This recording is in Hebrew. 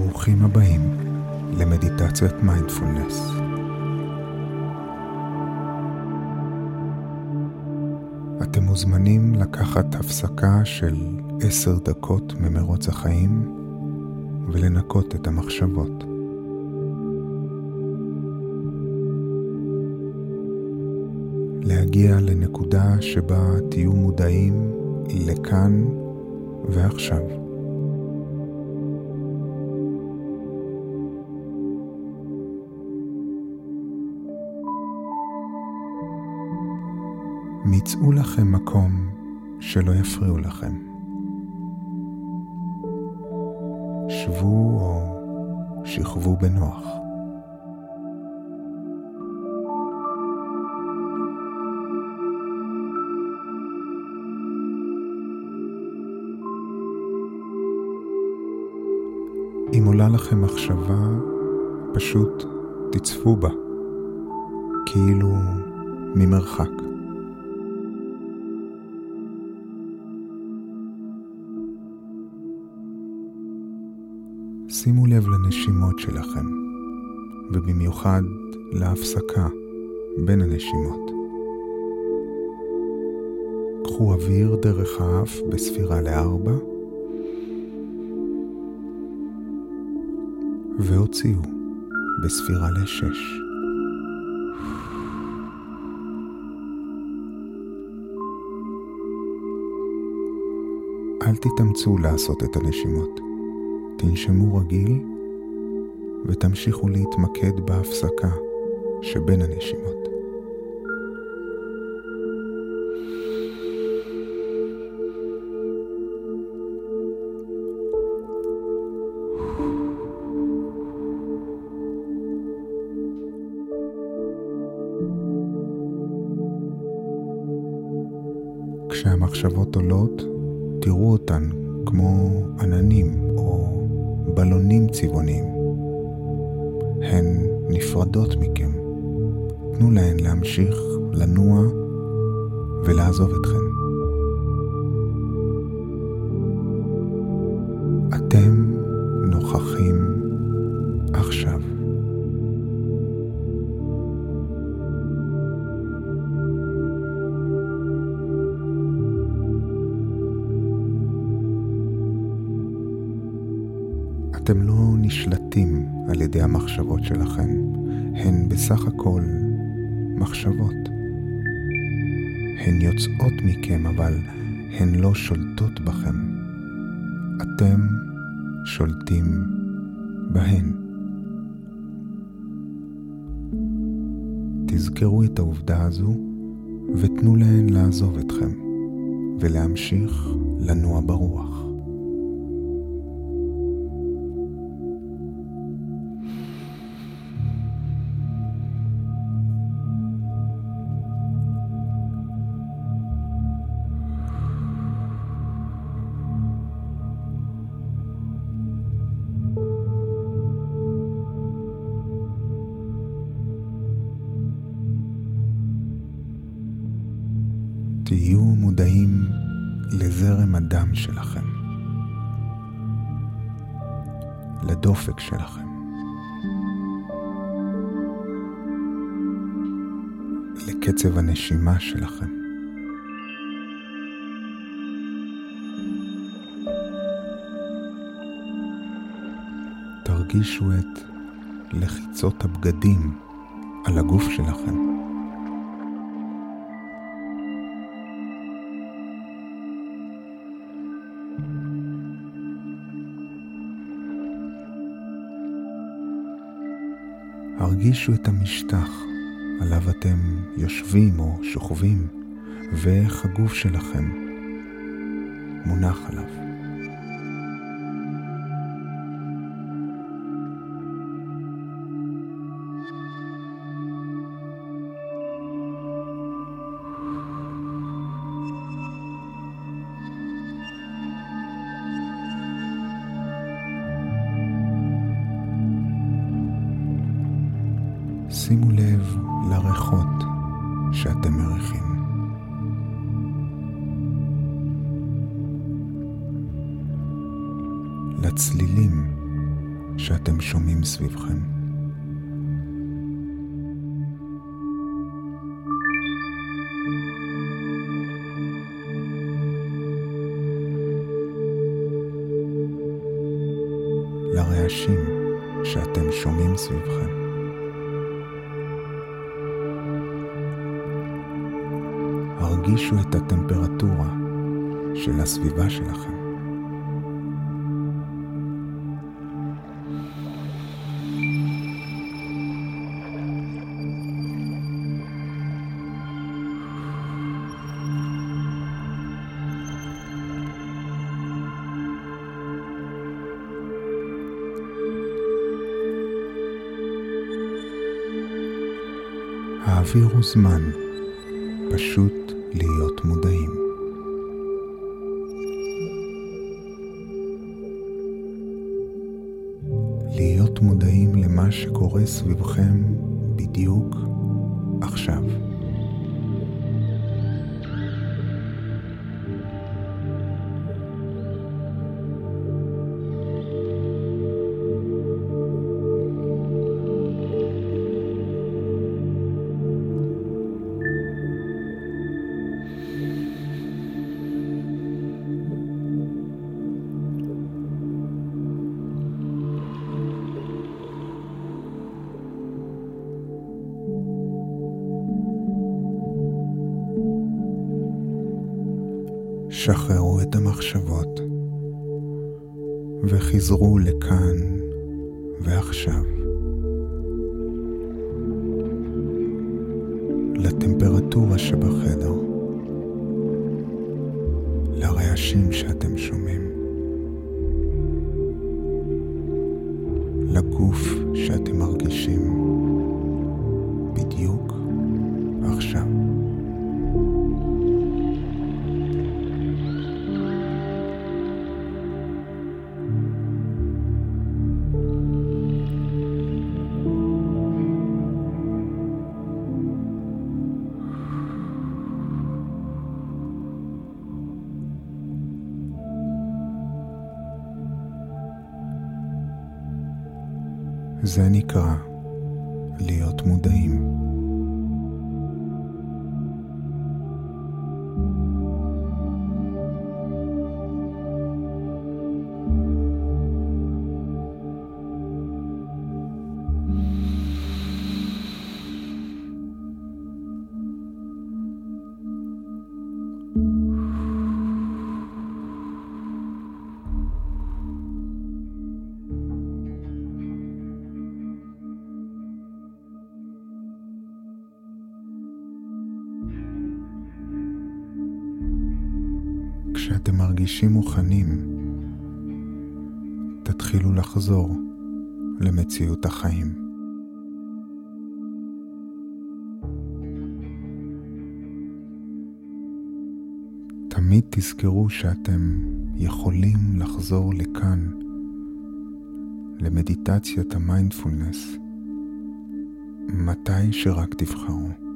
ברוכים הבאים למדיטציית מיינדפולנס. אתם מוזמנים לקחת הפסקה של עשר דקות ממרוץ החיים ולנקות את המחשבות. להגיע לנקודה שבה תהיו מודעים לכאן ועכשיו. מצאו לכם מקום שלא יפריעו לכם. שבו או שכבו בנוח. אם עולה לכם מחשבה, פשוט תצפו בה, כאילו ממרחק. שימו לב לנשימות שלכם, ובמיוחד להפסקה בין הנשימות. קחו אוויר דרך האף בספירה לארבע, והוציאו בספירה לשש. אל תתאמצו לעשות את הנשימות. תנשמו רגיל ותמשיכו להתמקד בהפסקה שבין הנשימות. כשהמחשבות עולות, תראו אותן כמו עננים או בלונים צבעוניים. הן נפרדות מכם. תנו להן להמשיך לנוע ולעזוב אתכן. אתם אתם לא נשלטים על ידי המחשבות שלכם, הן בסך הכל מחשבות. הן יוצאות מכם, אבל הן לא שולטות בכם. אתם שולטים בהן. תזכרו את העובדה הזו ותנו להן לעזוב אתכם ולהמשיך לנוע ברוח. מודעים לזרם הדם שלכם, לדופק שלכם, לקצב הנשימה שלכם. תרגישו את לחיצות הבגדים על הגוף שלכם. הרגישו את המשטח עליו אתם יושבים או שוכבים, ואיך הגוף שלכם מונח עליו. לריחות שאתם מריחים. לצלילים שאתם שומעים סביבכם. לרעשים שאתם שומעים סביבכם. הרגישו את הטמפרטורה של הסביבה שלכם. העבירו זמן פשוט להיות מודעים. להיות מודעים למה שקורה סביבכם בדיוק עכשיו. שחררו את המחשבות וחזרו לכאן ועכשיו. לטמפרטורה שבחדר, לרעשים שאתם שומעים, לגוף שאתם מרגישים בדיוק זה נקרא להיות מודעים. כשאתם מרגישים מוכנים, תתחילו לחזור למציאות החיים. תמיד תזכרו שאתם יכולים לחזור לכאן, למדיטציית המיינדפולנס, מתי שרק תבחרו.